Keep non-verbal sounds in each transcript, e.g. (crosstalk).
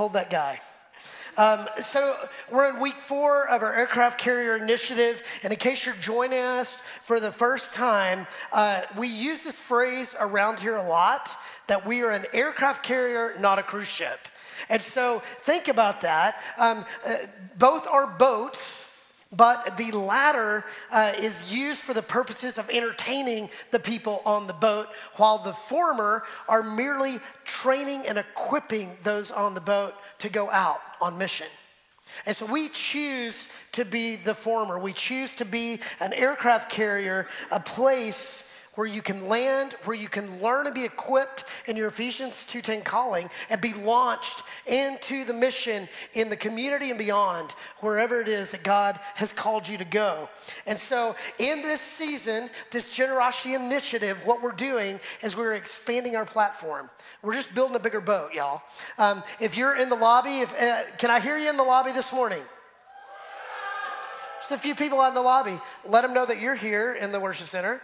hold that guy. Um, so we're in week four of our aircraft carrier initiative, and in case you're joining us for the first time, uh, we use this phrase around here a lot that we are an aircraft carrier, not a cruise ship. And so think about that. Um, uh, both are boats. But the latter uh, is used for the purposes of entertaining the people on the boat, while the former are merely training and equipping those on the boat to go out on mission. And so we choose to be the former. We choose to be an aircraft carrier, a place where you can land, where you can learn and be equipped in your Ephesians 2:10 calling and be launched into the mission in the community and beyond, wherever it is that God has called you to go. And so, in this season, this generosity initiative, what we're doing is we're expanding our platform. We're just building a bigger boat, y'all. Um, if you're in the lobby, if, uh, can I hear you in the lobby this morning? Just a few people out in the lobby. Let them know that you're here in the worship center.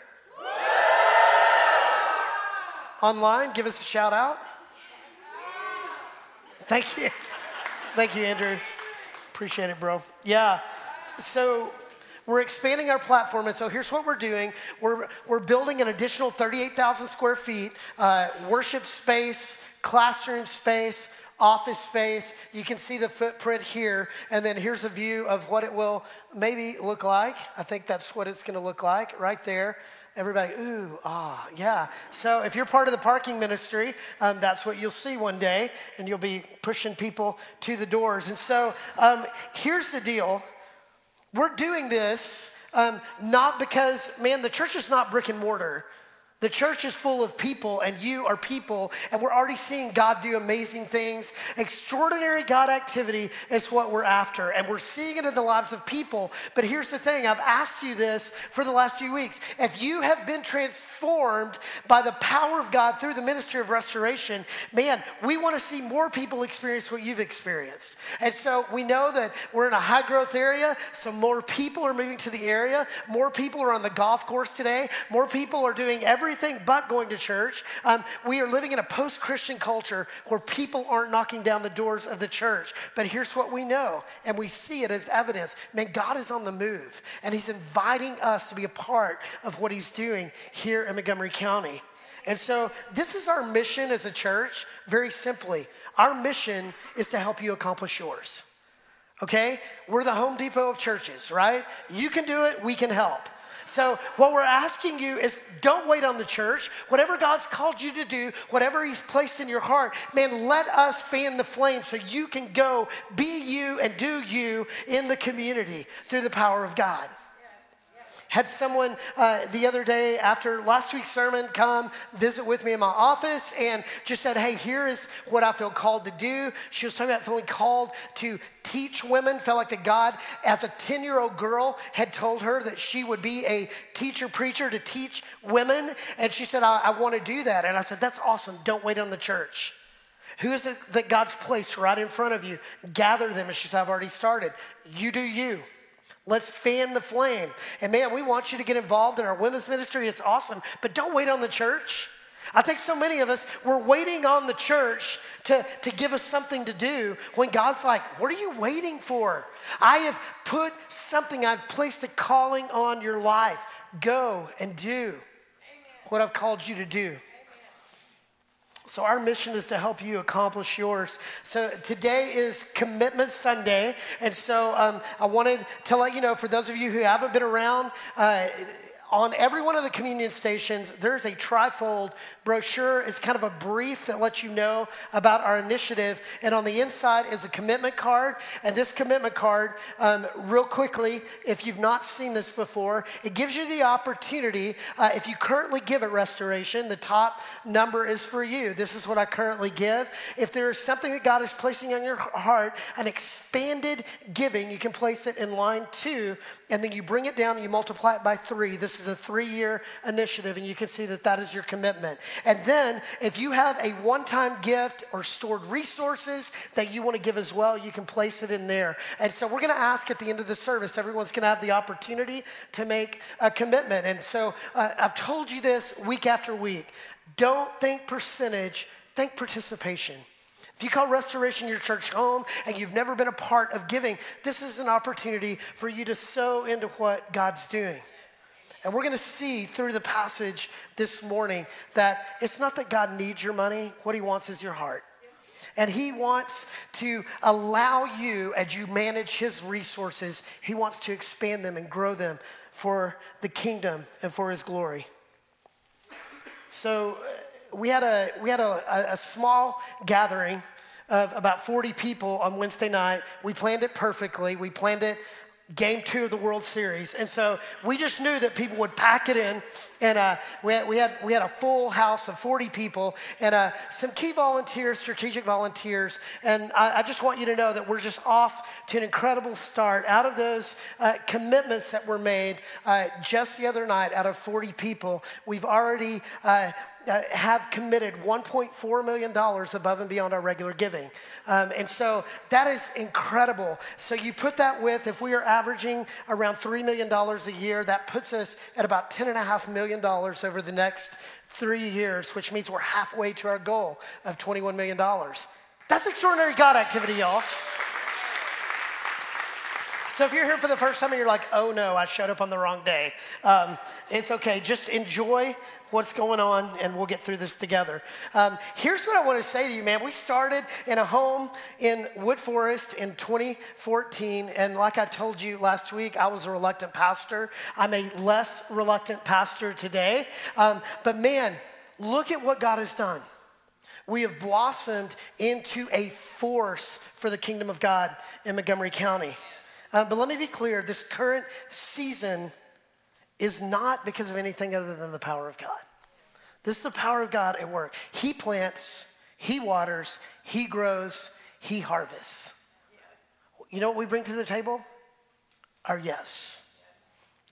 Online, give us a shout out. Thank you. Thank you, Andrew. Appreciate it, bro. Yeah. So we're expanding our platform, and so here's what we're doing. We're, we're building an additional 38,000 square feet, uh, worship space, classroom space, office space. You can see the footprint here, and then here's a view of what it will maybe look like. I think that's what it's going to look like right there. Everybody, ooh, ah, yeah. So if you're part of the parking ministry, um, that's what you'll see one day, and you'll be pushing people to the doors. And so um, here's the deal we're doing this um, not because, man, the church is not brick and mortar. The church is full of people, and you are people, and we're already seeing God do amazing things. Extraordinary God activity is what we're after, and we're seeing it in the lives of people. But here's the thing I've asked you this for the last few weeks. If you have been transformed by the power of God through the ministry of restoration, man, we want to see more people experience what you've experienced. And so we know that we're in a high growth area, so more people are moving to the area, more people are on the golf course today, more people are doing everything everything but going to church. Um, we are living in a post Christian culture where people aren't knocking down the doors of the church. But here's what we know, and we see it as evidence man, God is on the move, and He's inviting us to be a part of what He's doing here in Montgomery County. And so, this is our mission as a church, very simply. Our mission is to help you accomplish yours. Okay? We're the Home Depot of churches, right? You can do it, we can help. So, what we're asking you is don't wait on the church. Whatever God's called you to do, whatever He's placed in your heart, man, let us fan the flame so you can go be you and do you in the community through the power of God. Had someone uh, the other day after last week's sermon come visit with me in my office and just said, Hey, here is what I feel called to do. She was talking about feeling called to teach women, felt like that God, as a 10 year old girl, had told her that she would be a teacher preacher to teach women. And she said, I, I want to do that. And I said, That's awesome. Don't wait on the church. Who is it that God's placed right in front of you? Gather them. And she said, I've already started. You do you. Let's fan the flame. And man, we want you to get involved in our women's ministry. It's awesome. But don't wait on the church. I think so many of us, we're waiting on the church to, to give us something to do when God's like, What are you waiting for? I have put something, I've placed a calling on your life. Go and do Amen. what I've called you to do. So, our mission is to help you accomplish yours. So, today is Commitment Sunday. And so, um, I wanted to let you know for those of you who haven't been around, uh, on every one of the communion stations, there's a trifold brochure. It's kind of a brief that lets you know about our initiative. And on the inside is a commitment card. And this commitment card, um, real quickly, if you've not seen this before, it gives you the opportunity. Uh, if you currently give at Restoration, the top number is for you. This is what I currently give. If there is something that God is placing on your heart, an expanded giving, you can place it in line two, and then you bring it down and you multiply it by three. This is a three year initiative, and you can see that that is your commitment. And then, if you have a one time gift or stored resources that you want to give as well, you can place it in there. And so, we're going to ask at the end of the service, everyone's going to have the opportunity to make a commitment. And so, uh, I've told you this week after week. Don't think percentage, think participation. If you call Restoration your church home and you've never been a part of giving, this is an opportunity for you to sow into what God's doing. And we're going to see through the passage this morning that it's not that God needs your money, what He wants is your heart. And He wants to allow you, as you manage His resources, He wants to expand them and grow them for the kingdom and for His glory. So uh, we had a, we had a, a small gathering of about 40 people on Wednesday night. We planned it perfectly. We planned it game two of the World Series. And so we just knew that people would pack it in. And uh, we, had, we, had, we had a full house of 40 people and uh, some key volunteers, strategic volunteers. And I, I, just want you to know that we're just off to an incredible start. Out of those uh, commitments that were made uh, just the other night, out of 40 people, we've already uh, have committed $1.4 million above and beyond our regular giving. Um, and so that is incredible. So you put that with, if we are averaging around $3 million a year, that puts us at about $10.5 million over the next three years, which means we're halfway to our goal of $21 million. That's extraordinary God activity, y'all. So if you're here for the first time and you're like, oh no, I showed up on the wrong day, um, it's okay. Just enjoy what's going on and we'll get through this together. Um, here's what I want to say to you, man. We started in a home in Wood Forest in 2014. And like I told you last week, I was a reluctant pastor. I'm a less reluctant pastor today. Um, but man, look at what God has done. We have blossomed into a force for the kingdom of God in Montgomery County. Uh, but let me be clear this current season is not because of anything other than the power of God. This is the power of God at work. He plants, He waters, He grows, He harvests. Yes. You know what we bring to the table? Our yes.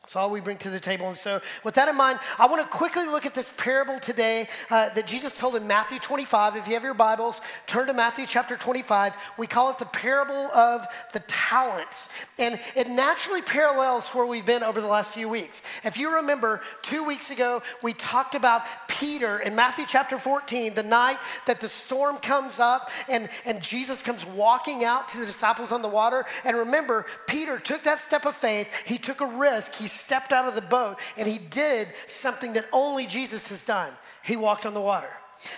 That's all we bring to the table. And so, with that in mind, I want to quickly look at this parable today uh, that Jesus told in Matthew 25. If you have your Bibles, turn to Matthew chapter 25. We call it the parable of the talents. And it naturally parallels where we've been over the last few weeks. If you remember, two weeks ago, we talked about Peter in Matthew chapter 14, the night that the storm comes up and, and Jesus comes walking out to the disciples on the water. And remember, Peter took that step of faith, he took a risk. He stepped out of the boat and he did something that only Jesus has done. He walked on the water.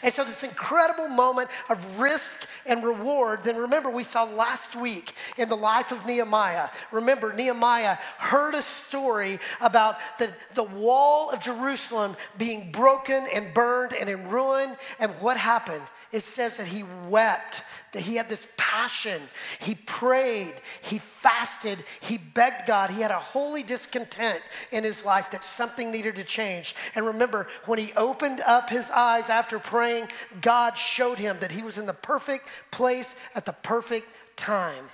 And so, this incredible moment of risk and reward. Then, remember, we saw last week in the life of Nehemiah. Remember, Nehemiah heard a story about the, the wall of Jerusalem being broken and burned and in ruin. And what happened? It says that he wept that he had this passion. He prayed, he fasted, he begged God. He had a holy discontent in his life that something needed to change. And remember, when he opened up his eyes after praying, God showed him that he was in the perfect place at the perfect time.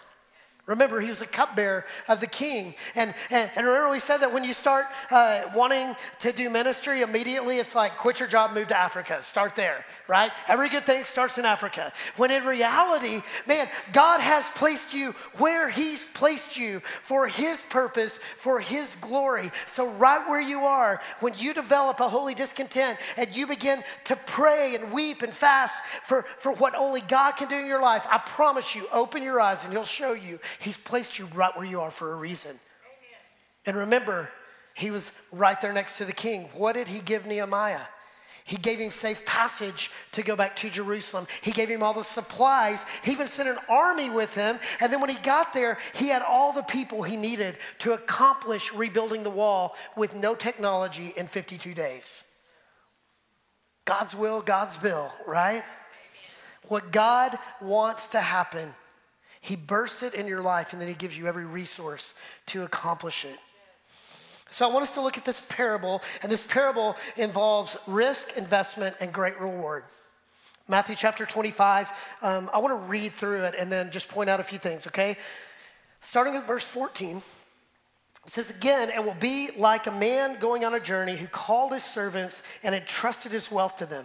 Remember, he was a cupbearer of the king. And, and, and, remember, we said that when you start uh, wanting to do ministry, immediately it's like quit your job, move to Africa. Start there, right? Every good thing starts in Africa. When in reality, man, God has placed you where he's placed you for his purpose, for his glory. So, right where you are, when you develop a holy discontent and you begin to pray and weep and fast for, for what only God can do in your life, I promise you, open your eyes and he'll show you He's placed you right where you are for a reason. And remember, he was right there next to the king. What did he give Nehemiah? He gave him safe passage to go back to Jerusalem. He gave him all the supplies. He even sent an army with him. And then when he got there, he had all the people he needed to accomplish rebuilding the wall with no technology in 52 days. God's will, God's bill, right? What God wants to happen he bursts it in your life and then He gives you every resource to accomplish it. So I want us to look at this parable, and this parable involves risk, investment, and great reward. Matthew chapter 25, um, I want to read through it and then just point out a few things, okay? Starting with verse 14. It says again, it will be like a man going on a journey who called his servants and entrusted his wealth to them.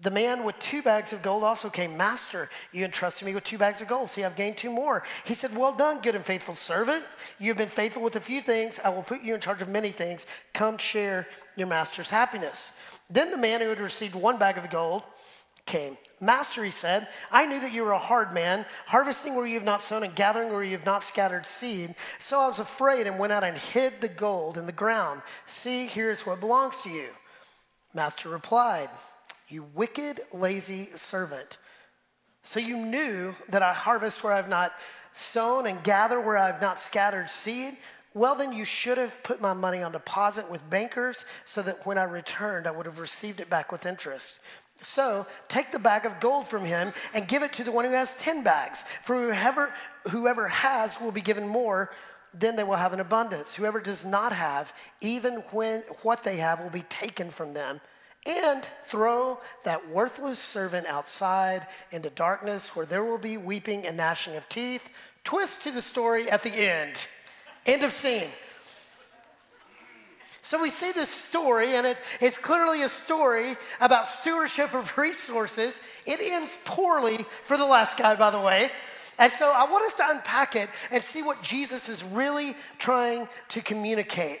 The man with two bags of gold also came, Master, you entrusted me with two bags of gold. See, I've gained two more. He said, Well done, good and faithful servant. You have been faithful with a few things. I will put you in charge of many things. Come share your master's happiness. Then the man who had received one bag of gold came. Master, he said, I knew that you were a hard man, harvesting where you have not sown and gathering where you have not scattered seed. So I was afraid and went out and hid the gold in the ground. See, here's what belongs to you. Master replied, You wicked, lazy servant. So you knew that I harvest where I have not sown and gather where I have not scattered seed? Well, then you should have put my money on deposit with bankers so that when I returned, I would have received it back with interest. So take the bag of gold from him and give it to the one who has 10 bags. For whoever, whoever has will be given more, then they will have an abundance. Whoever does not have, even when what they have will be taken from them. And throw that worthless servant outside into darkness where there will be weeping and gnashing of teeth. Twist to the story at the end. End of scene. So we see this story, and it's clearly a story about stewardship of (laughs) resources. It ends poorly for the last guy, by the way. And so I want us to unpack it and see what Jesus is really trying to communicate.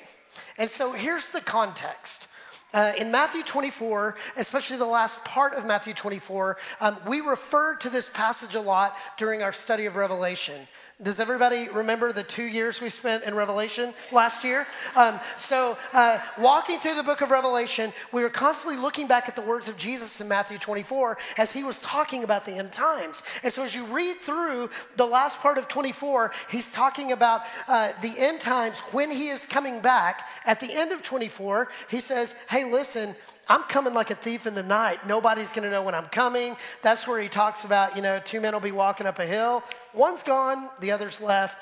And so here's the context. Uh, in Matthew 24, especially the last part of Matthew 24, um, we refer to this passage a lot during our study of Revelation. Does everybody remember the two years we spent in Revelation last year? Um, so, uh, walking through the book of Revelation, we were constantly looking back at the words of Jesus in Matthew 24 as he was talking about the end times. And so, as you read through the last part of 24, he's talking about uh, the end times when he is coming back. At the end of 24, he says, Hey, listen, I'm coming like a thief in the night. Nobody's going to know when I'm coming. That's where he talks about, you know, two men will be walking up a hill. One's gone, the other's left.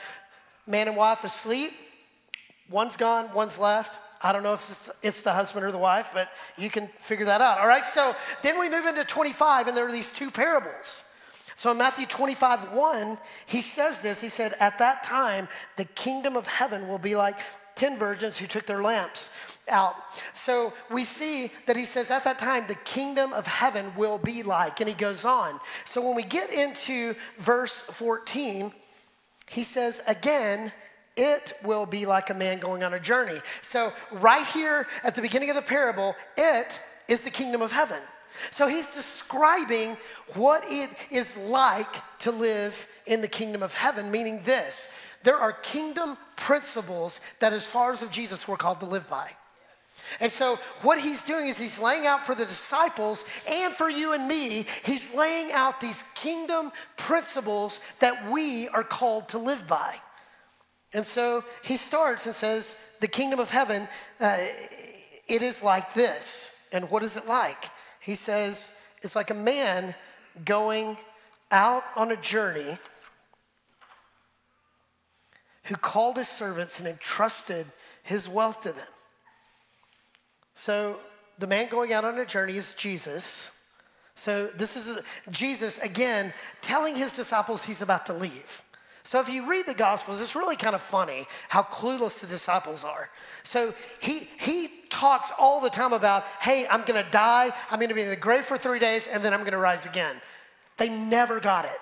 Man and wife asleep. One's gone, one's left. I don't know if it's, the husband or the wife, but you can figure that out. All right, so then we move into 25, and there are these two parables. So in Matthew 25, 1, he says this. He said, At that time, the kingdom of heaven will be like 10 virgins who took their lamps out. So we see that he says, at that time, the kingdom of heaven will be like, and he goes on. So when we get into verse 14, he says, again, it will be like a man going on a journey. So, right here at the beginning of the parable, it is the kingdom of heaven. So, he's describing what it is like to live in the kingdom of heaven, meaning this there are kingdom principles that, as followers of Jesus, we're called to live by. And so, what he's doing is he's laying out for the disciples and for you and me, he's laying out these kingdom principles that we are called to live by. And so, he starts and says, The kingdom of heaven, uh, it is like this. And what is it like? He says, It's like a man going out on a journey who called his servants and entrusted his wealth to them. So the man going out on a journey is Jesus. So this is Jesus again telling his disciples he's about to leave. So if you read the Gospels, it's really kind of funny how clueless the disciples are. So he he talks all the time about, hey, I'm gonna die, I'm gonna be in the grave for three days, and then I'm gonna rise again. They never got it,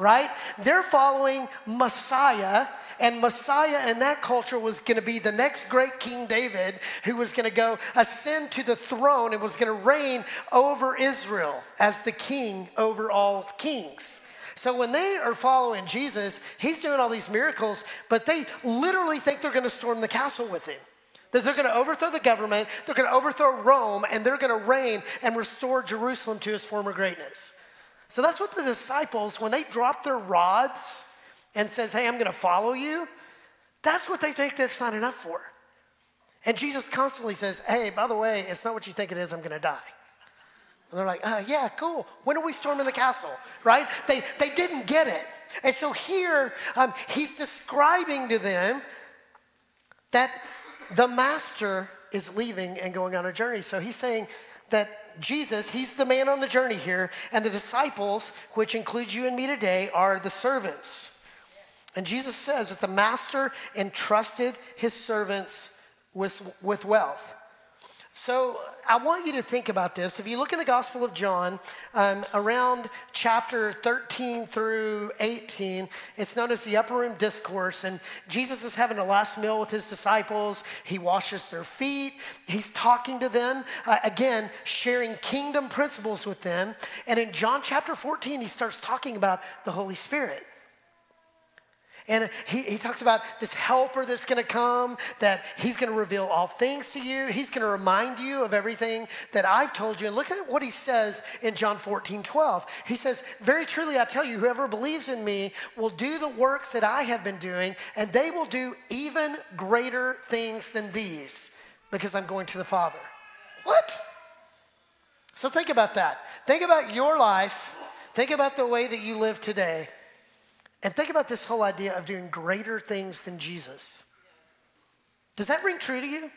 right? They're following Messiah and Messiah in that culture was going to be the next great King David who was going to go ascend to the throne and was going to reign over Israel as the king over all kings. So when they are following Jesus, he's doing all these miracles, but they literally think they're going to storm the castle with him. That they're going to overthrow the government, they're going to overthrow Rome, and they're going to reign and restore Jerusalem to its former greatness. So that's what the disciples, when they drop their rods, and says, Hey, I'm going to follow you, that's what they think they're signing up for. And Jesus constantly says, Hey, by the way, it's not what you think it is, I'm gonna die. And they're like, uh, yeah, cool. When are we storming the castle? Right? They, they didn't get it. And so here, um, he's describing to them that the master is leaving and going on a journey. So he's saying that Jesus, he's the man on the journey here, and the disciples, which includes you and me today, are the servants. And Jesus says that the master entrusted his servants with, with wealth. So I want you to think about this. If you look in the Gospel of John, um, around chapter 13 through 18, it's known as the Upper Room Discourse. And Jesus is having a last meal with his disciples. He washes their feet. He's talking to them, uh, again, sharing kingdom principles with them. And in John chapter 14, he starts talking about the Holy Spirit. And he, he talks about this helper that's going to come, that he's going to reveal all things to you. He's going to remind you of everything that I've told you. And look at what he says in John 14, 12. He says, Very truly, I tell you, whoever believes in me will do the works that I have been doing, and they will do even greater things than these, because I'm going to the Father. What? So think about that. Think about your life. Think about the way that you live today. And think about this whole idea of doing greater things than Jesus. Does that ring true to you?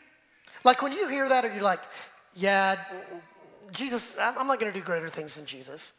Like when you hear that, are you like, yeah, Jesus, I'm not going to do greater things than Jesus?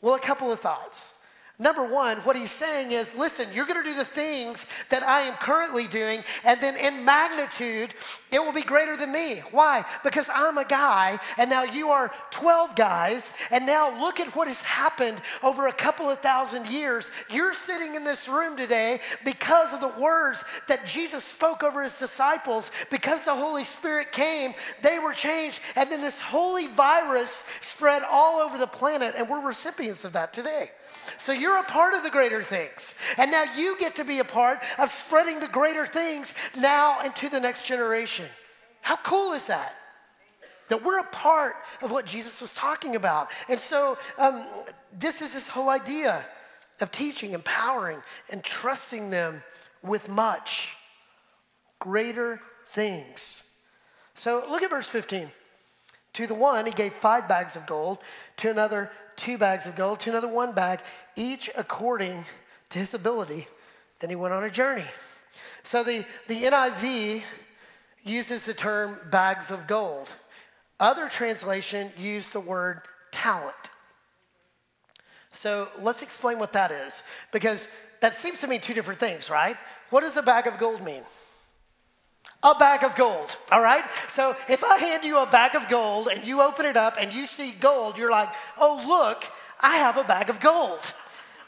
Well, a couple of thoughts. Number one, what he's saying is listen, you're going to do the things that I am currently doing, and then in magnitude, it will be greater than me. Why? Because I'm a guy, and now you are 12 guys, and now look at what has happened over a couple of thousand years. You're sitting in this room today because of the words that Jesus spoke over his disciples, because the Holy Spirit came, they were changed, and then this holy virus spread all over the planet, and we're recipients of that today. So you're a part of the greater things. And now you get to be a part of spreading the greater things now into the next generation. How cool is that? That we're a part of what Jesus was talking about. And so um, this is this whole idea of teaching, empowering, and trusting them with much greater things. So look at verse 15. To the one, he gave five bags of gold, to another, two bags of gold, to another one bag, each according to his ability. Then he went on a journey. So the, the NIV uses the term bags of gold. Other translation use the word talent. So let's explain what that is, because that seems to mean two different things, right? What does a bag of gold mean? A bag of gold, all right? So if I hand you a bag of gold and you open it up and you see gold, you're like, oh, look, I have a bag of gold,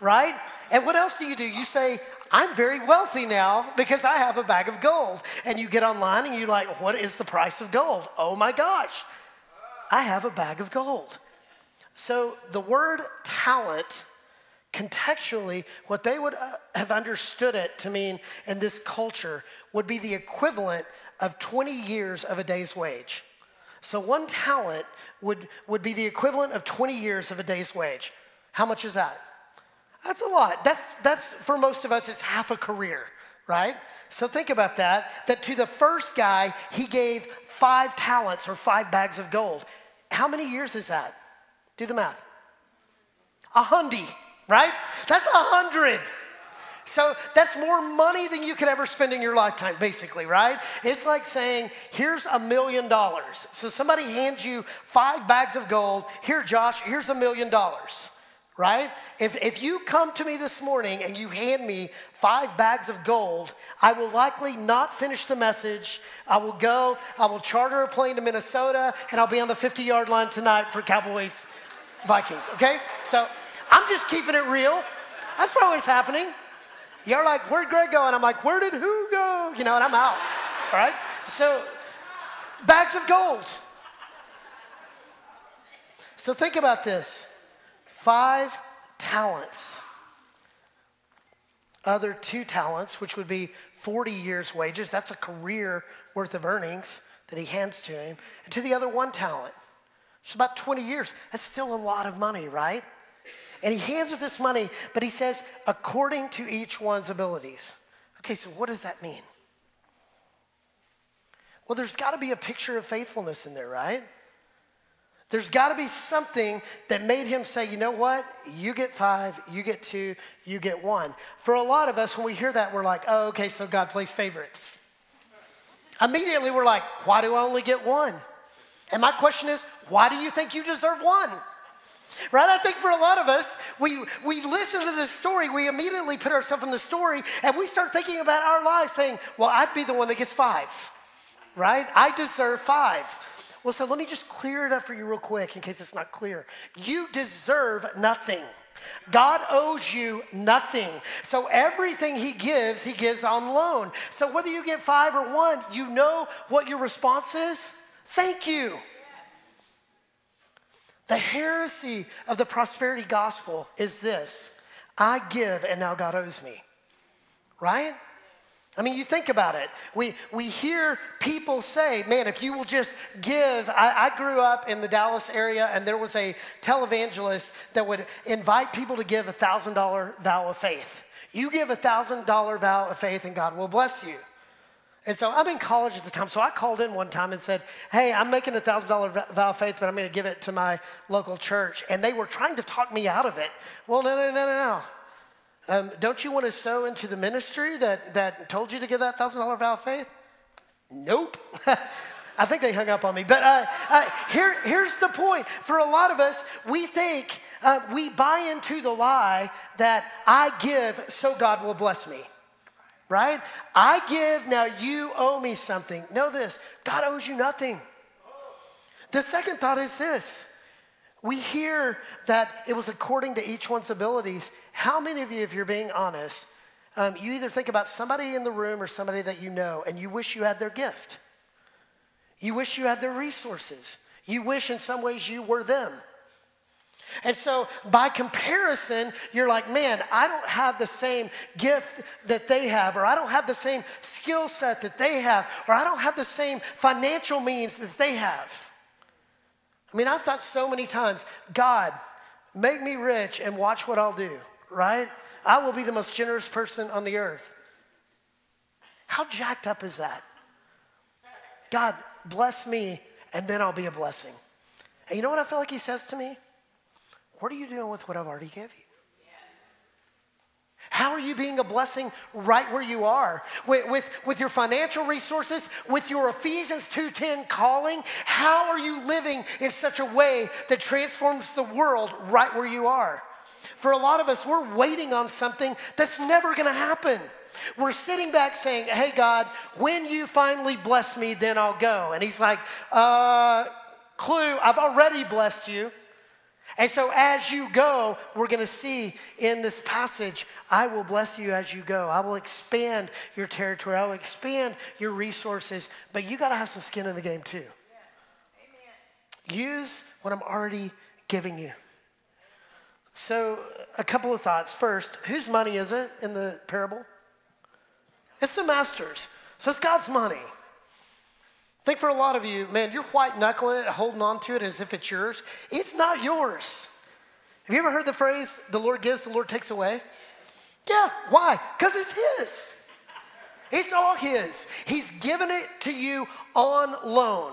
right? And what else do you do? You say, I'm very wealthy now because I have a bag of gold. And you get online and you're like, what is the price of gold? Oh my gosh, I have a bag of gold. So the word talent, contextually, what they would uh, have understood it to mean in this culture would be the equivalent of 20 years of a day's wage. So one talent would, would be the equivalent of 20 years of a day's wage. How much is that? That's a lot. That's, that's for most of us, it's half a career, right? So think about that. That to the first guy, he gave five talents or five bags of gold. How many years is that? Do the math. A hundy, right? That's a hundred. So that's more money than you could ever spend in your lifetime, basically, right? It's like saying, here's a million dollars. So somebody hands you five bags of gold. Here, Josh, here's a million dollars, right? If, if you come to me this morning and you hand me five bags of gold, I will likely not finish the message. I will go, I will charter a plane to Minnesota, and I'll be on the 50 yard line tonight for Cowboys Vikings, okay? So I'm just keeping it real. That's probably what's happening. You're like, where'd Greg go? And I'm like, where did who go? You know, and I'm out. All right? So, bags of gold. So, think about this five talents, other two talents, which would be 40 years' wages. That's a career worth of earnings that he hands to him. And to the other one talent. It's about 20 years. That's still a lot of money, right? And he hands us this money, but he says, according to each one's abilities. Okay, so what does that mean? Well, there's got to be a picture of faithfulness in there, right? There's got to be something that made him say, you know what? You get five, you get two, you get one. For a lot of us, when we hear that, we're like, oh, okay, so God plays favorites. Immediately, we're like, why do I only get one? And my question is, why do you think you deserve one? Right? I think for a lot of us, we, we listen to this story, we immediately put ourselves in the story, and we start thinking about our lives saying, well, I'd be the one that gets five, right? I deserve five. Well, so let me just clear it up for you real quick in case it's not clear. You deserve nothing. God owes you nothing. So everything He gives, He gives on loan. So whether you get five or one, you know what your response is? Thank you. The heresy of the prosperity gospel is this I give and now God owes me, right? I mean, you think about it. We, we hear people say, man, if you will just give. I, I, grew up in the Dallas area, and there was a televangelist that would invite people to give a $1,000 vow of faith. You give a $1,000 vow of faith, and God will bless you. And so I'm in college at the time, so I called in one time and said, Hey, I'm making a $1,000 vow of faith, but I'm going to give it to my local church. And they were trying to talk me out of it. Well, no, no, no, no, no. Um, don't you want to sow into the ministry that, that told you to give that $1,000 vow of faith? Nope. (laughs) I think they hung up on me. But uh, uh, here, here's the point. For a lot of us, we think, uh, we buy into the lie that I give so God will bless me. Right? I give, now you owe me something. Know this God owes you nothing. The second thought is this we hear that it was according to each one's abilities. How many of you, if you're being honest, um, you either think about somebody in the room or somebody that you know and you wish you had their gift? You wish you had their resources. You wish in some ways you were them. And so, by comparison, you're like, man, I don't have the same gift that they have, or I don't have the same skill set that they have, or I don't have the same financial means that they have. I mean, I've thought so many times, God, make me rich and watch what I'll do, right? I will be the most generous person on the earth. How jacked up is that? God, bless me, and then I'll be a blessing. And you know what I feel like He says to me? What are you doing with what I've already given you? How are you being a blessing right where you are? With, with, with your financial resources, with your Ephesians 2.10 calling, how are you living in such a way that transforms the world right where you are? For a lot of us, we're waiting on something that's never gonna happen. We're sitting back saying, hey God, when you finally bless me, then I'll go. And he's like, uh, clue, I've already blessed you. And so, as you go, we're going to see in this passage, I will bless you as you go. I will expand your territory. I will expand your resources. But you got to have some skin in the game too. Yes. Use what I'm already giving you. So, a couple of thoughts. First, whose money is it in the parable? It's the master's. So, it's God's money. Think for a lot of you, man, you're white knuckling it, holding on to it as if it's yours. It's not yours. Have you ever heard the phrase, the Lord gives, the Lord takes away? Yeah, why? Because it's His. It's all His. He's given it to you on loan.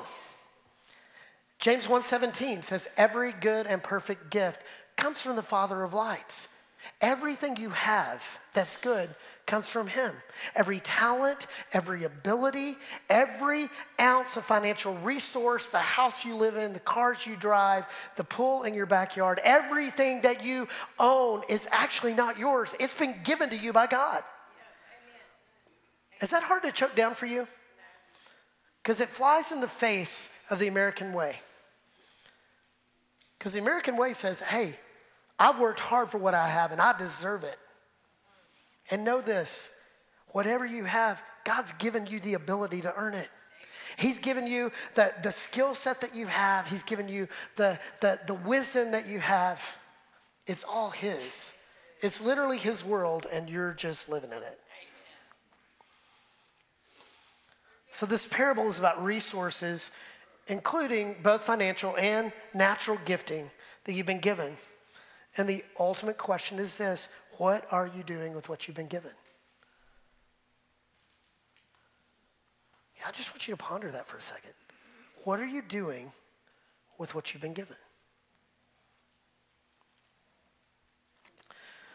James 1:17 says every good and perfect gift comes from the Father of lights. Everything you have that's good comes from Him. Every talent, every ability, every ounce of financial resource, the house you live in, the cars you drive, the pool in your backyard, everything that you own is actually not yours. It's been given to you by God. Is that hard to choke down for you? Because it flies in the face of the American way. Because the American way says, hey, I've worked hard for what I have and I deserve it. And know this whatever you have, God's given you the ability to earn it. He's given you the, the skill set that you have, He's given you the, the, the wisdom that you have. It's all His. It's literally His world, and you're just living in it. So, this parable is about resources, including both financial and natural gifting that you've been given. And the ultimate question is this what are you doing with what you've been given? Yeah, I just want you to ponder that for a second. What are you doing with what you've been given?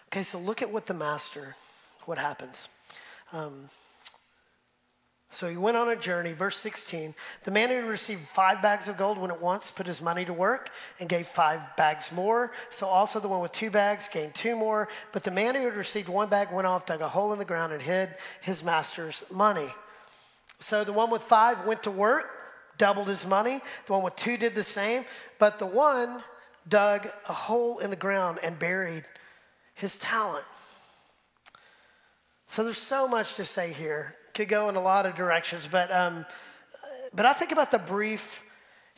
Okay, so look at what the master, what happens. Um, so he went on a journey, verse 16. The man who received five bags of gold went at once, put his money to work, and gave five bags more. So also the one with two bags gained two more. But the man who had received one bag went off, dug a hole in the ground, and hid his master's money. So the one with five went to work, doubled his money. The one with two did the same. But the one dug a hole in the ground and buried his talent. So there's so much to say here. Could go in a lot of directions, but um, but I think about the brief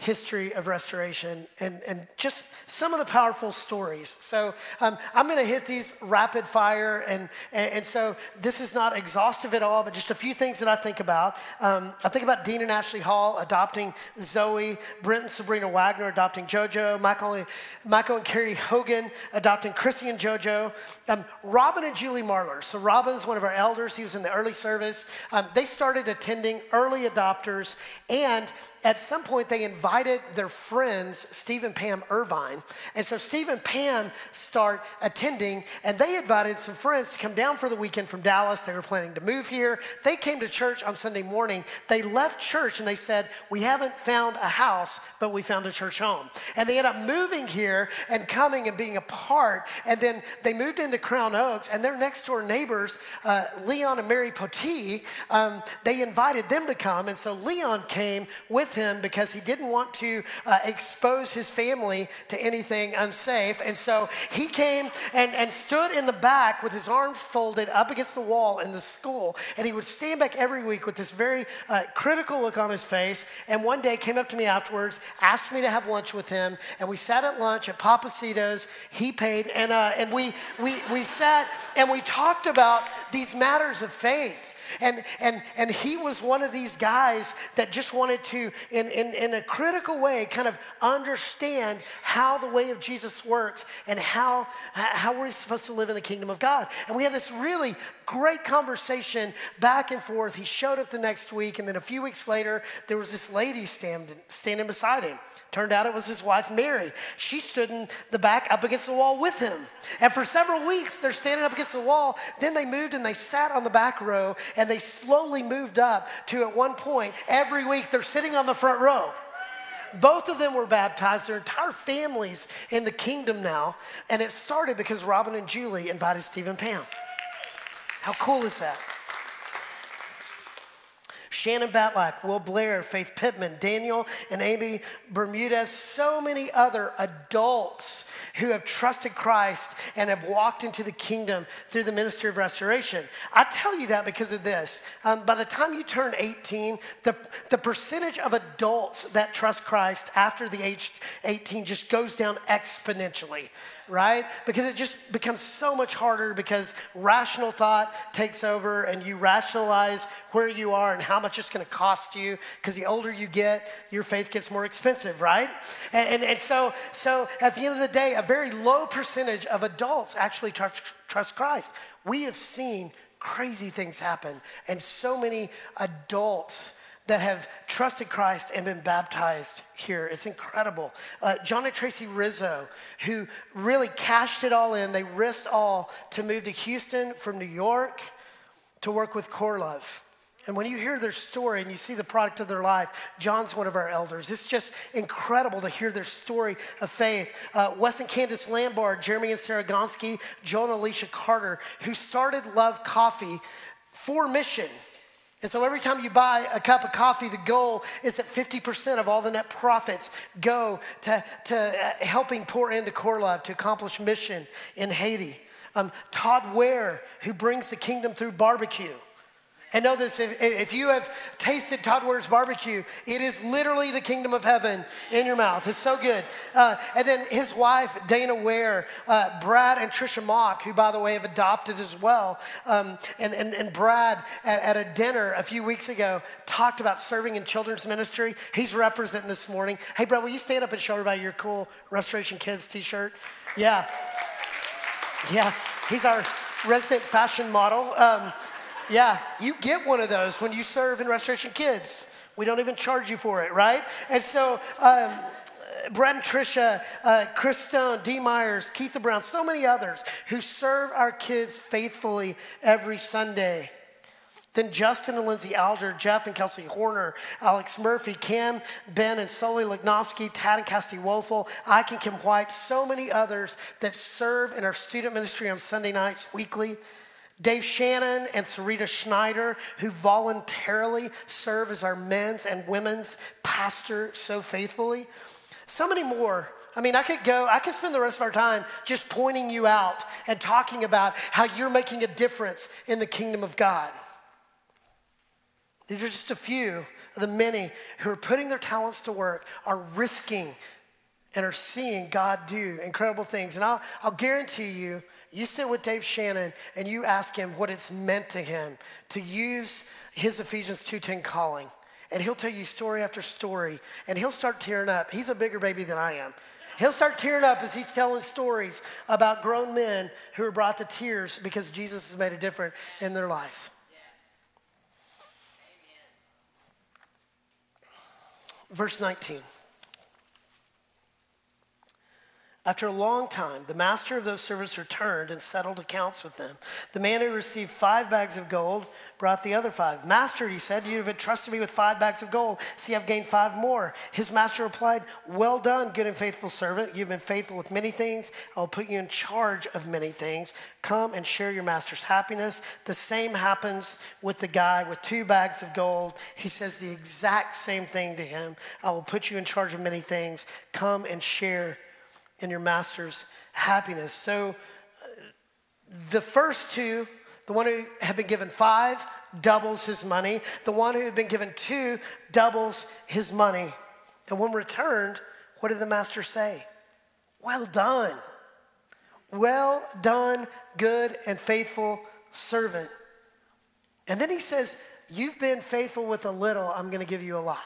history of restoration and, and just some of the powerful stories. So um, I'm going to hit these rapid fire, and, and, and, so this is not exhaustive at all, but just a few things that I think about. Um, I think about Dean and Ashley Hall adopting Zoe, Brent and Sabrina Wagner adopting JoJo, Michael, Michael and Carrie Hogan adopting Chrissy and JoJo, um, Robin and Julie Marlar. So Robin's one of our elders. He was in the early service. Um, they started attending early adopters, and at some point they invited their friends, Steve and Pam Irvine. And so Steve and Pam start attending, and they invited some friends to come down for the weekend from Dallas. They were planning to move here. They came to church on Sunday morning. They left church and they said, We haven't found a house, but we found a church home. And they ended up moving here and coming and being a part. And then they moved into Crown Oaks, and their next door neighbors, uh, Leon and Mary Potee, um, they invited them to come. And so Leon came with him because he didn't want to uh, expose his family to anything unsafe. And so he came and, and stood in the back with his arms folded up against the wall in the school. And he would stand back every week with this very uh, critical look on his face. And one day came up to me afterwards, asked me to have lunch with him. And we sat at lunch at Pappasito's. He paid. And, uh, and we, we, we sat and we talked about these matters of faith. And, and, and he was one of these guys that just wanted to, in, in, in a critical way, kind of understand how the way of Jesus works and how, how we're supposed to live in the kingdom of God. And we had this really great conversation back and forth. He showed up the next week, and then a few weeks later, there was this lady standing, standing beside him. Turned out it was his wife, Mary. She stood in the back up against the wall with him. And for several weeks, they're standing up against the wall. Then they moved and they sat on the back row and they slowly moved up to at one point, every week, they're sitting on the front row. Both of them were baptized, their entire families in the kingdom now. And it started because Robin and Julie invited Steve and Pam. How cool is that? Shannon Batlack, Will Blair, Faith Pittman, Daniel and Amy Bermudez, so many other adults who have trusted Christ and have walked into the kingdom through the ministry of restoration. I tell you that because of this. Um, by the time you turn 18, the, the percentage of adults that trust Christ after the age 18 just goes down exponentially right? Because it just becomes so much harder because rational thought takes over and you rationalize where you are and how much it's going to cost you. Because the older you get, your faith gets more expensive, right? And, and, and, so, so at the end of the day, a very low percentage of adults actually trust, trust Christ. We have seen crazy things happen, and so many adults that have trusted Christ and been baptized here. It's incredible. Uh, John and Tracy Rizzo, who really cashed it all in, they risked all to move to Houston from New York to work with Core Love. And when you hear their story and you see the product of their life, John's one of our elders. It's just incredible to hear their story of faith. Uh, Wes and Candace Lambard, Jeremy and Sarah Gonski, Joe and Alicia Carter, who started Love Coffee for mission. And so every time you buy a cup of coffee, the goal is that 50% of all the net profits go to, to uh, helping pour into Core Love to accomplish mission in Haiti. Um, Todd Ware, who brings the kingdom through barbecue. And know this if, if you have tasted Todd Ware's barbecue, it is literally the kingdom of heaven in your mouth. It's so good. Uh, and then his wife, Dana Ware, uh, Brad and Trisha Mock, who, by the way, have adopted as well. Um, and, and, and Brad, at, at a dinner a few weeks ago, talked about serving in children's ministry. He's representing this morning. Hey, Brad, will you stand up and show everybody your cool Restoration Kids t shirt? Yeah. Yeah. He's our resident fashion model. Um, Yeah, you get one of those when you serve in Restoration Kids. We don't even charge you for it, right? And so, um, Brett and Trisha, uh, Chris Stone, D. Myers, Keitha Brown, so many others who serve our kids faithfully every Sunday. Then Justin and Lindsay Alger, Jeff and Kelsey Horner, Alex Murphy, Cam, Ben and Sully Lignoski, Tad and Cassie Woeful, Ike and Kim White, so many others that serve in our student ministry on Sunday nights weekly. Dave Shannon and Sarita Schneider, who voluntarily serve as our men's and women's pastor so faithfully. So many more. I mean, I could go, I could spend the rest of our time just pointing you out and talking about how you're making a difference in the kingdom of God. These are just a few of the many who are putting their talents to work, are risking and are seeing God do incredible things. And I'll, I'll guarantee you, you sit with Dave Shannon and you ask him what it's meant to him to use his Ephesians 2:10 calling. And he'll tell you story after story, and he'll start tearing up. He's a bigger baby than I am. He'll start tearing up as he's telling stories about grown men who are brought to tears because Jesus has made a difference in their lives. Verse 19. After a long time, the master of those servants returned and settled accounts with them. The man who received five bags of gold brought the other five. Master, he said, you have entrusted me with five bags of gold. See, I've gained five more. His master replied, Well done, good and faithful servant. You've been faithful with many things. I'll put you in charge of many things. Come and share your master's happiness. The same happens with the guy with two bags of gold. He says the exact same thing to him. I will put you in charge of many things. Come and share in your master's happiness. So uh, the first two, the one who had been given five doubles his money. The one who had been given two doubles his money. And when returned, what did the master say? Well done. Well done, good and faithful servant. And then he says, You've been faithful with a little, I'm going to give you a lot.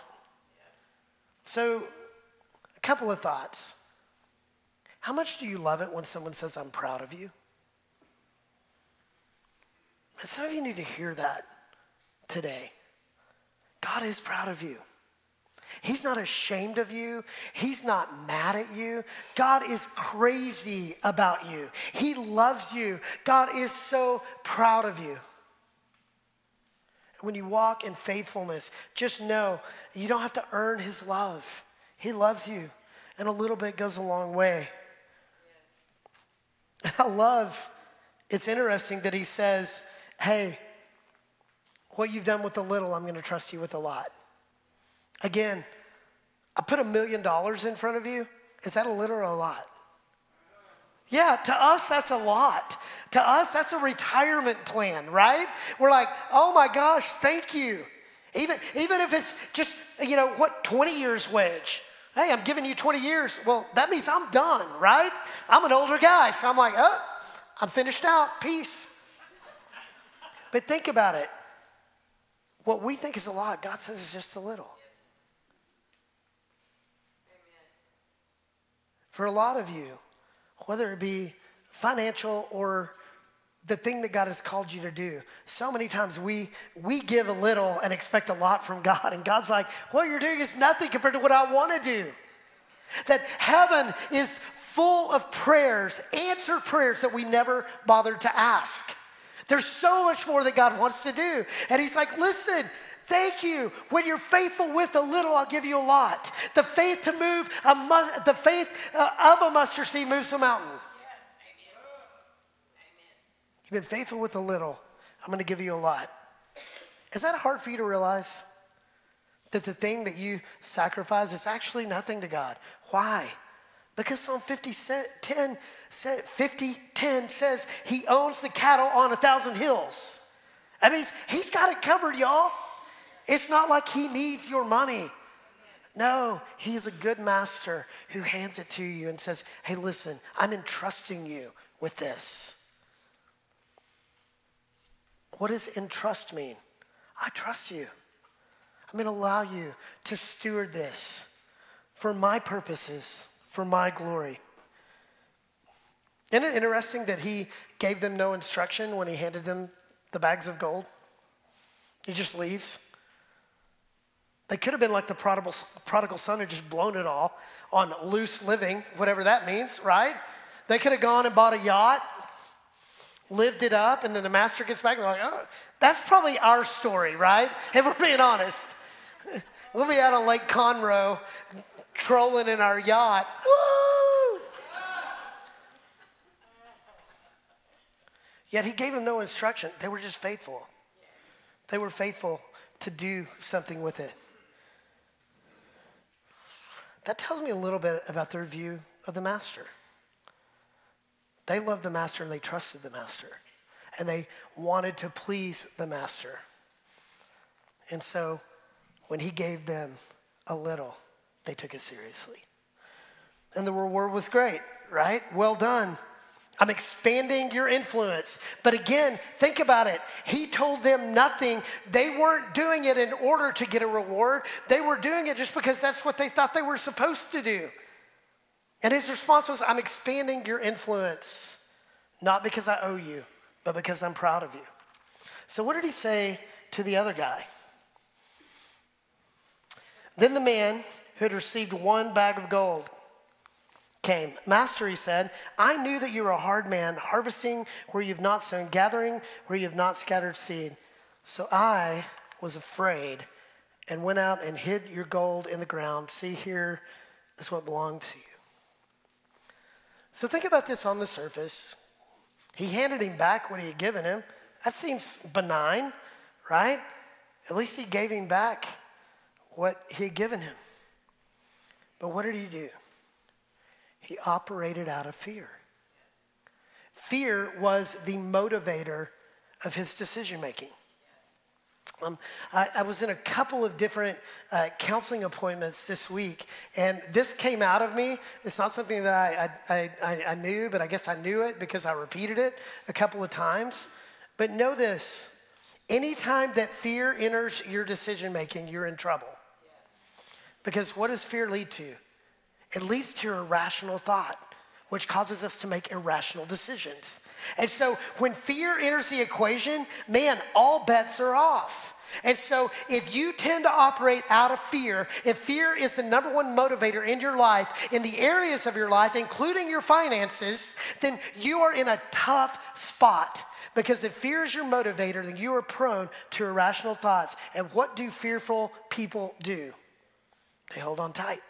So, a couple of thoughts. How much do you love it when someone says, I'm proud of you? And some of you need to hear that today. God is proud of you. He's not ashamed of you. He's not mad at you. God is crazy about you. He loves you. God is so proud of you. When you walk in faithfulness, just know you don't have to earn His love. He loves you, and a little bit goes a long way. (laughs) I love, it's interesting that he says, hey, what you've done with a little, I'm going to trust you with a lot. Again, I put a million dollars in front of you. Is that a little or a lot? Yeah, to us, that's a lot. To us, that's a retirement plan, right? We're like, oh my gosh, thank you. Even, even if it's just, you know, what, 20 years wage. Hey, I'm giving you 20 years. Well, that means I'm done, right? I'm an older guy, so I'm like, oh, I'm finished out. Peace. But think about it. What we think is a lot, God says is just a little. For a lot of you, whether it be financial or the thing that God has called you to do. So many times we we give a little and expect a lot from God, and God's like, "What you're doing is nothing compared to what I want to do." That heaven is full of prayers, answered prayers that we never bothered to ask. There's so much more that God wants to do, and He's like, "Listen." Thank you. When you're faithful with a little, I'll give you a lot. The faith to move, a mu- the faith uh, of a mustard seed moves a mountain. You've been faithful with a little. I'm going to give you a lot. Is that hard for you to realize? That the thing that you sacrifice is actually nothing to God. Why? Because Psalm 50, 10, 50, 10 says he owns the cattle on a thousand hills. That means he's got it covered, y'all. It's not like he needs your money. No, he's a good master who hands it to you and says, hey, listen, I'm entrusting you with this. What does entrust mean? I trust you. I'm going to allow you to steward this for my purposes, for my glory. Isn't it interesting that he gave them no instruction when he handed them the bags of gold? He just leaves. They could have been like the prodigal, son who just blown it all on loose living, whatever that means, right? They could have gone and bought a yacht, lived it up, and then the master gets back and they're like, oh, that's probably our story, right? (laughs) If we're being honest. (laughs) We'll be out on Lake Conroe trolling in our yacht. Woo! Yet he gave them no instruction. They were just faithful. They were faithful to do something with it. That tells me a little bit about their view of the master. They loved the master and they trusted the master. And they wanted to please the master. And so when he gave them a little, they took it seriously. And the reward was great, right? Well done. I'm expanding your influence. But again, think about it. He told them nothing. They weren't doing it in order to get a reward, they were doing it just because that's what they thought they were supposed to do. And his response was, I'm expanding your influence, not because I owe you, but because I'm proud of you. So, what did he say to the other guy? Then the man who had received one bag of gold came. Master, he said, I knew that you were a hard man, harvesting where you've not sown, gathering where you have not scattered seed. So I was afraid and went out and hid your gold in the ground. See, here is what belonged to you. So think about this on the surface. He handed him back what he had given him. That seems benign, right? At least he gave him back what he had given him. But what did he do? He operated out of fear. Fear was the motivator of his decision making. Um, I, I, was in a couple of different uh, counseling appointments this week, and this came out of me. It's not something that I, I, I, knew, but I guess I knew it because I repeated it a couple of times. But know this anytime that fear enters your decision making, you're in trouble. Because what does fear lead to? It leads to irrational thought, which causes us to make irrational decisions. And so when fear enters the equation, man, all bets are off. And so, if you tend to operate out of fear, if fear is the number one motivator in your life, in the areas of your life, including your finances, then you are in a tough spot. Because if fear is your motivator, then you are prone to irrational thoughts. And what do fearful people do? They hold on tight.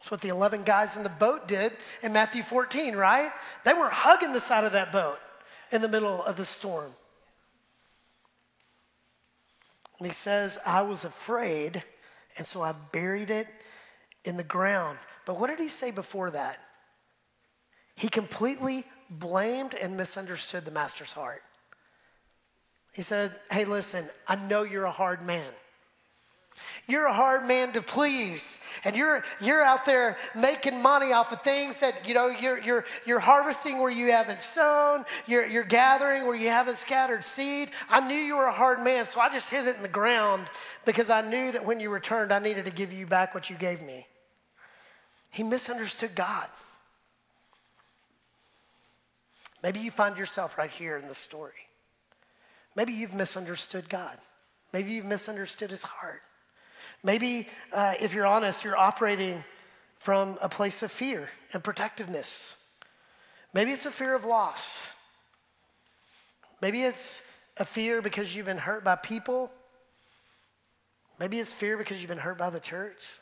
That's what the 11 guys in the boat did in Matthew 14, right? They were hugging the side of that boat in the middle of the storm. And he says, I was afraid, and so I buried it in the ground. But what did he say before that? He completely blamed and misunderstood the master's heart. He said, Hey, listen, I know you're a hard man. You're a hard man to please. And you're, you're out there making money off of things that, you know, you're, you're, you're harvesting where you haven't sown. You're, you're gathering where you haven't scattered seed. I knew you were a hard man, so I just hid it in the ground because I knew that when you returned, I needed to give you back what you gave me. He misunderstood God. Maybe you find yourself right here in the story. Maybe you've misunderstood God. Maybe you've misunderstood his heart. Maybe, uh, if you're honest, you're operating from a place of fear and protectiveness. Maybe it's a fear of loss. Maybe it's a fear because you've been hurt by people. Maybe it's fear because you've been hurt by the church.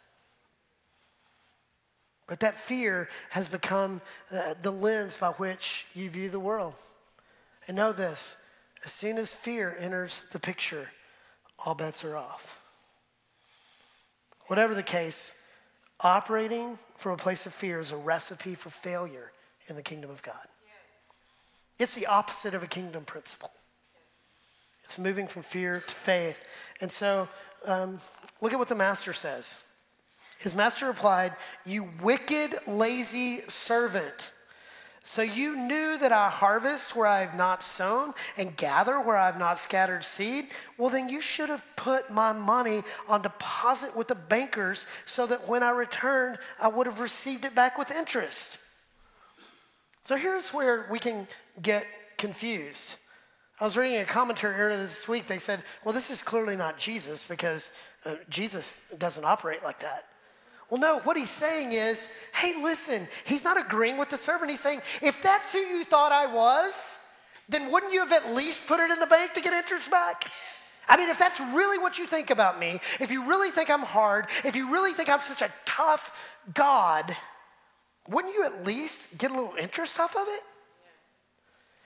But that fear has become uh, the lens by which you view the world. And know this as soon as fear enters the picture, all bets are off. Whatever the case, operating from a place of fear is a recipe for failure in the kingdom of God. It's the opposite of a kingdom principle. It's moving from fear to faith. And so, um, look at what the master says. His master replied, You wicked, lazy servant. So you knew that I harvest where I have not sown and gather where I have not scattered seed? Well, then you should have put my money on deposit with the bankers so that when I returned, I would have received it back with interest. So here's where we can get confused. I was reading a commentary earlier this week. They said, well, this is clearly not Jesus because uh, Jesus doesn't operate like that. Well, no, what he's saying is, hey, listen, he's not agreeing with the servant. He's saying, if that's who you thought I was, then wouldn't you have at least put it in the bank to get interest back? I mean, if that's really what you think about me, if you really think I'm hard, if you really think I'm such a tough God, wouldn't you at least get a little interest off of it?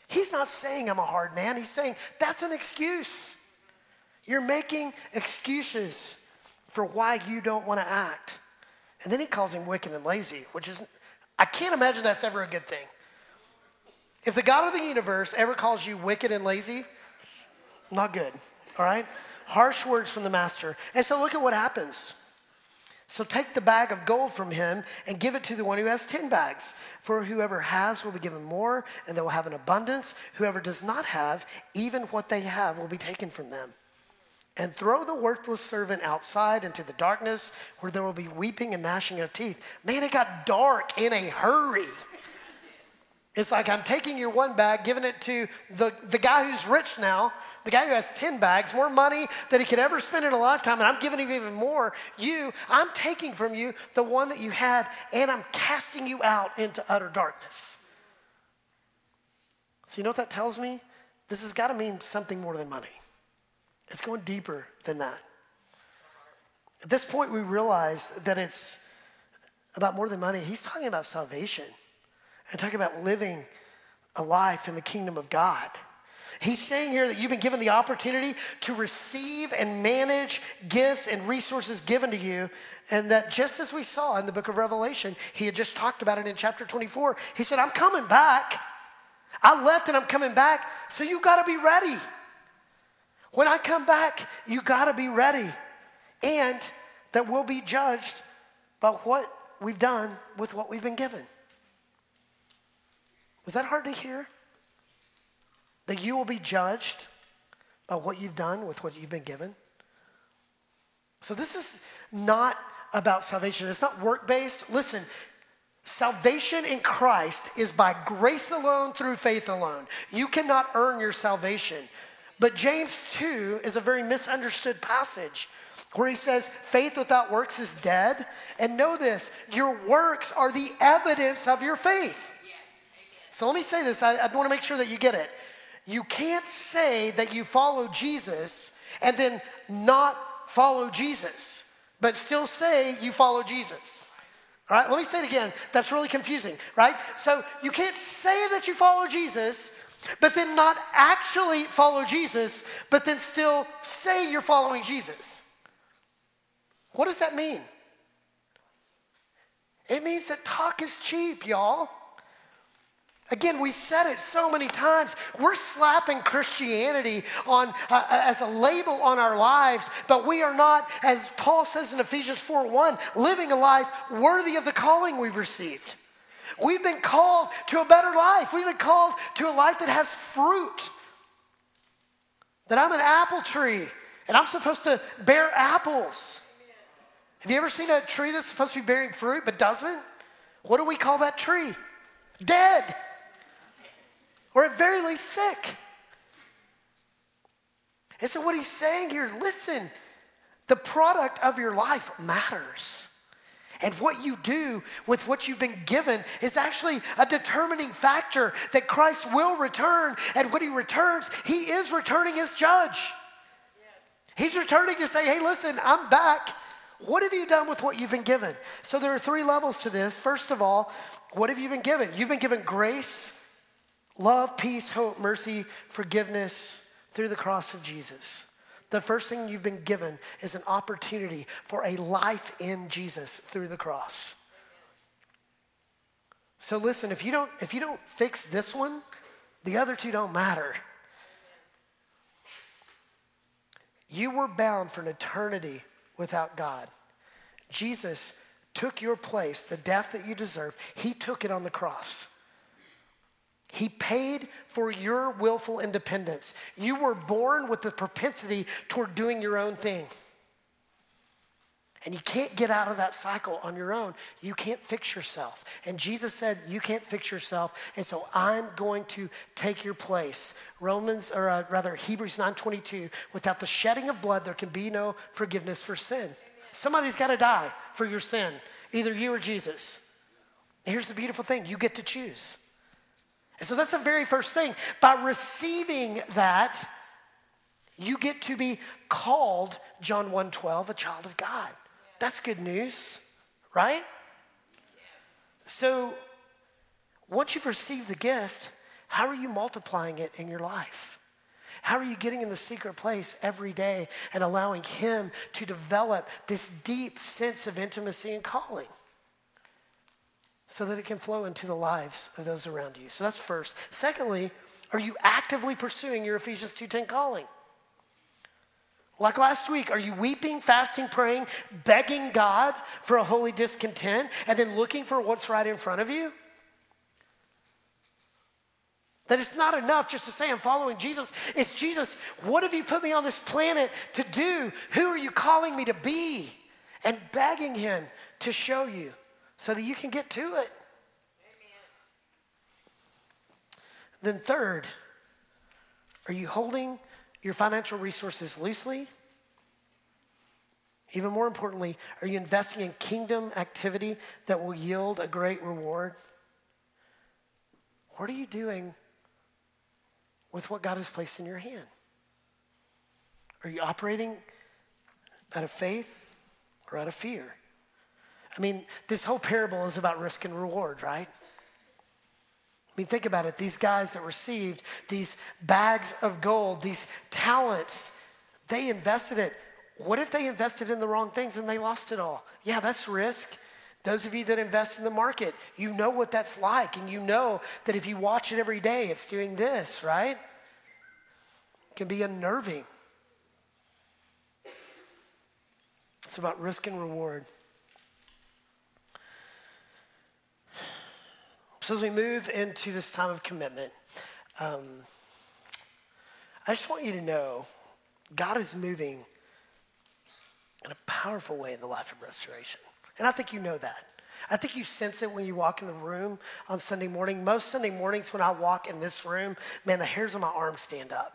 He's not saying I'm a hard man. He's saying that's an excuse. You're making excuses for why you don't want to act. And then he calls him wicked and lazy, which is, I can't imagine that's ever a good thing. If the God of the universe ever calls you wicked and lazy, not good, all right? Harsh words from the master. And so look at what happens. So take the bag of gold from him and give it to the one who has 10 bags. For whoever has will be given more, and they will have an abundance. Whoever does not have, even what they have will be taken from them. And throw the worthless servant outside into the darkness where there will be weeping and gnashing of teeth. Man, it got dark in a hurry. It's like I'm taking your one bag, giving it to the, the guy who's rich now, the guy who has 10 bags, more money than he could ever spend in a lifetime, and I'm giving him even more. You, I'm taking from you the one that you had, and I'm casting you out into utter darkness. So, you know what that tells me? This has got to mean something more than money. It's going deeper than that. At this point, we realize that it's about more than money. He's talking about salvation and talking about living a life in the kingdom of God. He's saying here that you've been given the opportunity to receive and manage gifts and resources given to you. And that just as we saw in the book of Revelation, he had just talked about it in chapter 24. He said, I'm coming back. I left and I'm coming back. So you got to be ready. When I come back, you got to be ready. And that we'll be judged by what we've done with what we've been given. Was that hard to hear? That you will be judged by what you've done with what you've been given? So, this is not about salvation. It's not work based. Listen, salvation in Christ is by grace alone through faith alone. You cannot earn your salvation. But James 2 is a very misunderstood passage where he says, faith without works is dead. And know this your works are the evidence of your faith. So let me say this, I, I want to make sure that you get it. You can't say that you follow Jesus and then not follow Jesus, but still say you follow Jesus. All right, let me say it again. That's really confusing, right? So you can't say that you follow Jesus, but then not actually follow Jesus, but then still say you're following Jesus. What does that mean? It means that talk is cheap, y'all. Again, we've said it so many times. We're slapping Christianity on uh, uh, as a label on our lives, but we are not, as Paul says in Ephesians 4:1, living a life worthy of the calling we've received. We've been called to a better life. We've been called to a life that has fruit. That I'm an apple tree and I'm supposed to bear apples. Have you ever seen a tree that's supposed to be bearing fruit but doesn't? What do we call that tree? Dead or at very least sick. And so, what he's saying here listen, the product of your life matters. And what you do with what you've been given is actually a determining factor that Christ will return. And when he returns, he is returning as judge. Yes. He's returning to say, hey, listen, I'm back. What have you done with what you've been given? So there are three levels to this. First of all, what have you been given? You've been given grace, Love, peace, hope, mercy, forgiveness through the cross of Jesus. The first thing you've been given is an opportunity for a life in Jesus through the cross. So listen, if you don't if you don't fix this one, the other two don't matter. You were bound for an eternity without God. Jesus took your place, the death that you deserve. He took it on the cross. He paid for your willful independence. You were born with the propensity toward doing your own thing. And you can't get out of that cycle on your own. You can't fix yourself. And Jesus said, You can't fix yourself. And so I'm going to take your place. Romans, or uh, rather Hebrews 9.22, without the shedding of blood, there can be no forgiveness for sin. Amen. Somebody's got to die for your sin, either you or Jesus. Here's the beautiful thing you get to choose. And so that's the very first thing. By receiving that, you get to be called, John 1.12, a child of God. That's good news, right? Yes. So once you've received the gift, how are you multiplying it in your life? How are you getting in the secret place every day and allowing Him to develop this deep sense of intimacy and calling so that it can flow into the lives of those around you? So that's first. Secondly, are you actively pursuing your Ephesians 2:10 calling? Like last week, are you weeping, fasting, praying, begging God for a holy discontent, and then looking for what's right in front of you? That it's not enough just to say I'm following Jesus. It's Jesus, what have you put me on this planet to do? Who are you calling me to be? And begging Him to show you so that you can get to it. Amen. Then, third, are you holding your financial resources loosely? Even more importantly, are you investing in kingdom activity that will yield a great reward? What are you doing with what God has placed in your hand? Are you operating out of faith or out of fear? I mean, this whole parable is about risk and reward, right? I mean, think about it. These guys that received these bags of gold, these talents, they invested it. What if they invested in the wrong things and they lost it all? Yeah, that's risk. Those of you that invest in the market, you know what that's like, and you know that if you watch it every day, it's doing this, right? It can be unnerving. It's about risk and reward. So, as we move into this time of commitment, um, I just want you to know God is moving in a powerful way in the life of restoration. And I think you know that. I think you sense it when you walk in the room on Sunday morning. Most Sunday mornings when I walk in this room, man, the hairs on my arms stand up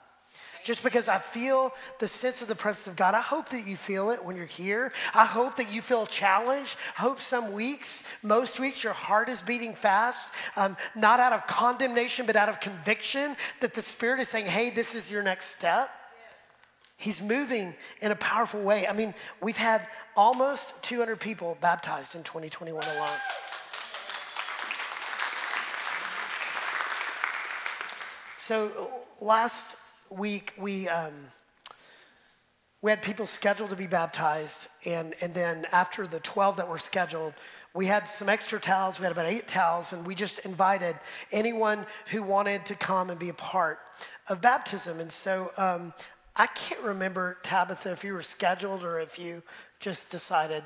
just because I feel the sense of the presence of God. I hope that you feel it when you're here. I hope that you feel challenged. I hope some weeks, most weeks, your heart is beating fast, um, not out of condemnation, but out of conviction that the Spirit is saying, hey, this is your next step. He's moving in a powerful way. I mean, we've had almost 200 people baptized in 2021 alone. So last week we um, we had people scheduled to be baptized, and and then after the 12 that were scheduled, we had some extra towels. We had about eight towels, and we just invited anyone who wanted to come and be a part of baptism. And so um, I can't remember Tabitha if you were scheduled or if you just decided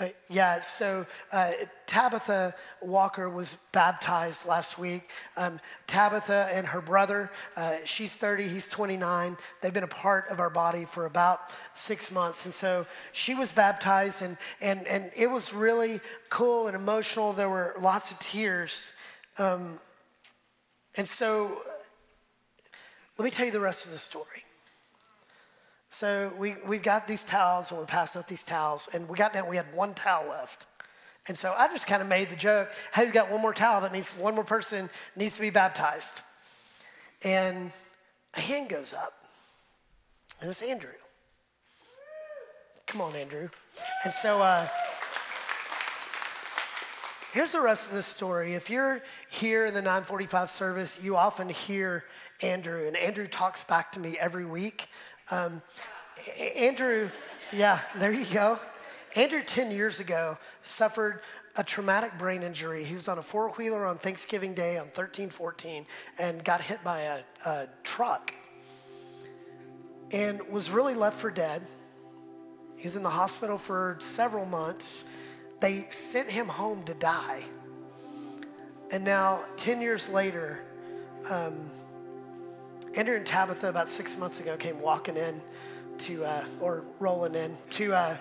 uh, yeah, so uh, Tabitha Walker was baptized last week. Um, Tabitha and her brother, uh, she's 30, he's 29. They've been a part of our body for about six months. And so she was baptized, and, and, and it was really cool and emotional. There were lots of tears. Um, and so let me tell you the rest of the story. So we, we've got these towels and we're passing out these towels. And we got down, we had one towel left. And so I just kind of made the joke, hey, you got one more towel. That means one more person needs to be baptized. And a hand goes up. And it's Andrew. Come on, Andrew. And so uh, here's the rest of the story. If you're here in the 945 service, you often hear Andrew. And Andrew talks back to me every week um, Andrew, yeah, there you go. Andrew, 10 years ago, suffered a traumatic brain injury. He was on a four wheeler on Thanksgiving Day on 1314 and got hit by a, a truck and was really left for dead. He was in the hospital for several months. They sent him home to die. And now, 10 years later, um, Andrew and Tabitha, about six months ago, came walking in to, uh, or rolling in to, uh,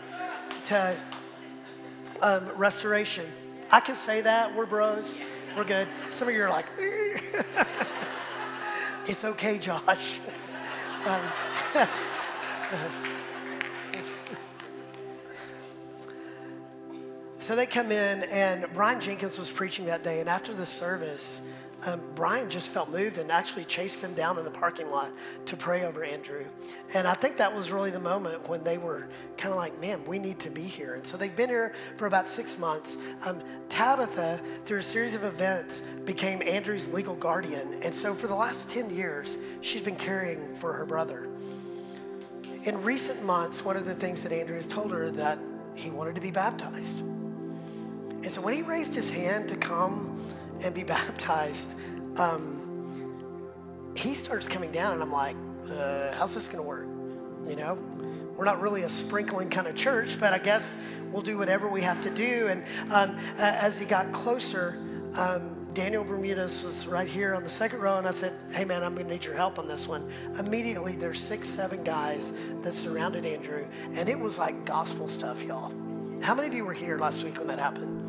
to um, restoration. I can say that. We're bros. We're good. Some of you are like, (laughs) it's okay, Josh. (laughs) Um, (laughs) so they come in, and Brian Jenkins was preaching that day. And after the service, um, Brian just felt moved and actually chased them down in the parking lot to pray over Andrew. And I think that was really the moment when they were kind of like, man, we need to be here. And so they've been here for about six months. Um, Tabitha, through a series of events, became Andrew's legal guardian. And so for the last 10 years, she's been caring for her brother. In recent months, one of the things that Andrew has told her that he wanted to be baptized. And so when he raised his hand to come and be (laughs) baptized, um, he starts coming down, and I'm like, uh, how's this going to work? You know, we're not really a sprinkling kind of church, but I guess we'll do whatever we have to do. And um, as he got closer, um, Daniel Bermudez was right here on the second row, and I said, Hey man, I'm gonna need your help on this one. Immediately, there's six, seven guys that surrounded Andrew, and it was like gospel stuff, y'all. How many of you were here last week when that happened?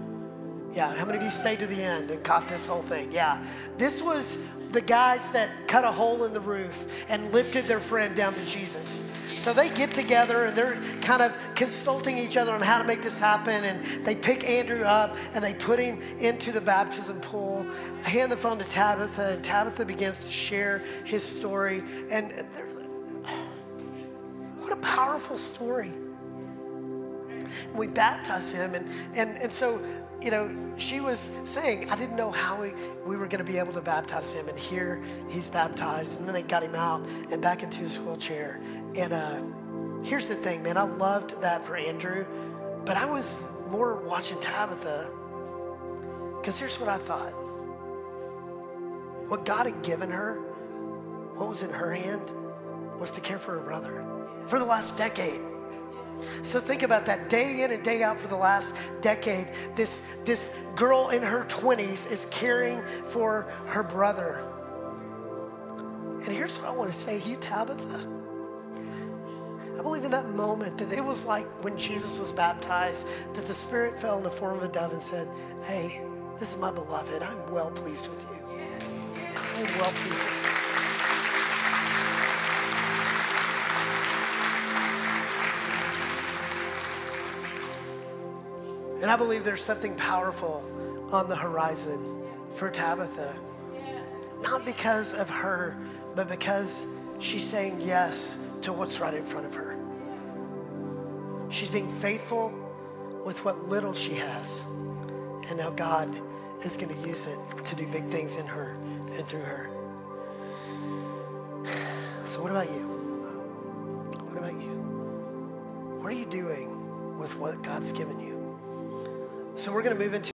Yeah, how many of you stayed to the end and caught this whole thing? Yeah. This was the guys that cut a hole in the roof and lifted their friend down to Jesus. So they get together and they're kind of consulting each other on how to make this happen. And they pick Andrew up and they put him into the baptism pool. I hand the phone to Tabitha, and Tabitha begins to share his story. And oh, what a powerful story. We baptize him, and, and, and so you know, she was saying, I didn't know how we, we were going to be able to baptize him. And here he's baptized. And then they got him out and back into his wheelchair. And uh, here's the thing, man, I loved that for Andrew, but I was more watching Tabitha because here's what I thought what God had given her, what was in her hand, was to care for her brother for the last decade. So think about that day in and day out for the last decade. This, this girl in her 20s is caring for her brother. And here's what I want to say to you, Tabitha. I believe in that moment that it was like when Jesus was baptized, that the Spirit fell in the form of a dove and said, Hey, this is my beloved. I'm well pleased with you. I'm well pleased with you. And I believe there's something powerful on the horizon for Tabitha. Not because of her, but because she's saying yes to what's right in front of her. She's being faithful with what little she has. And now God is going to use it to do big things in her and through her. So, what about you? What about you? What are you doing with what God's given you? So we're going to move into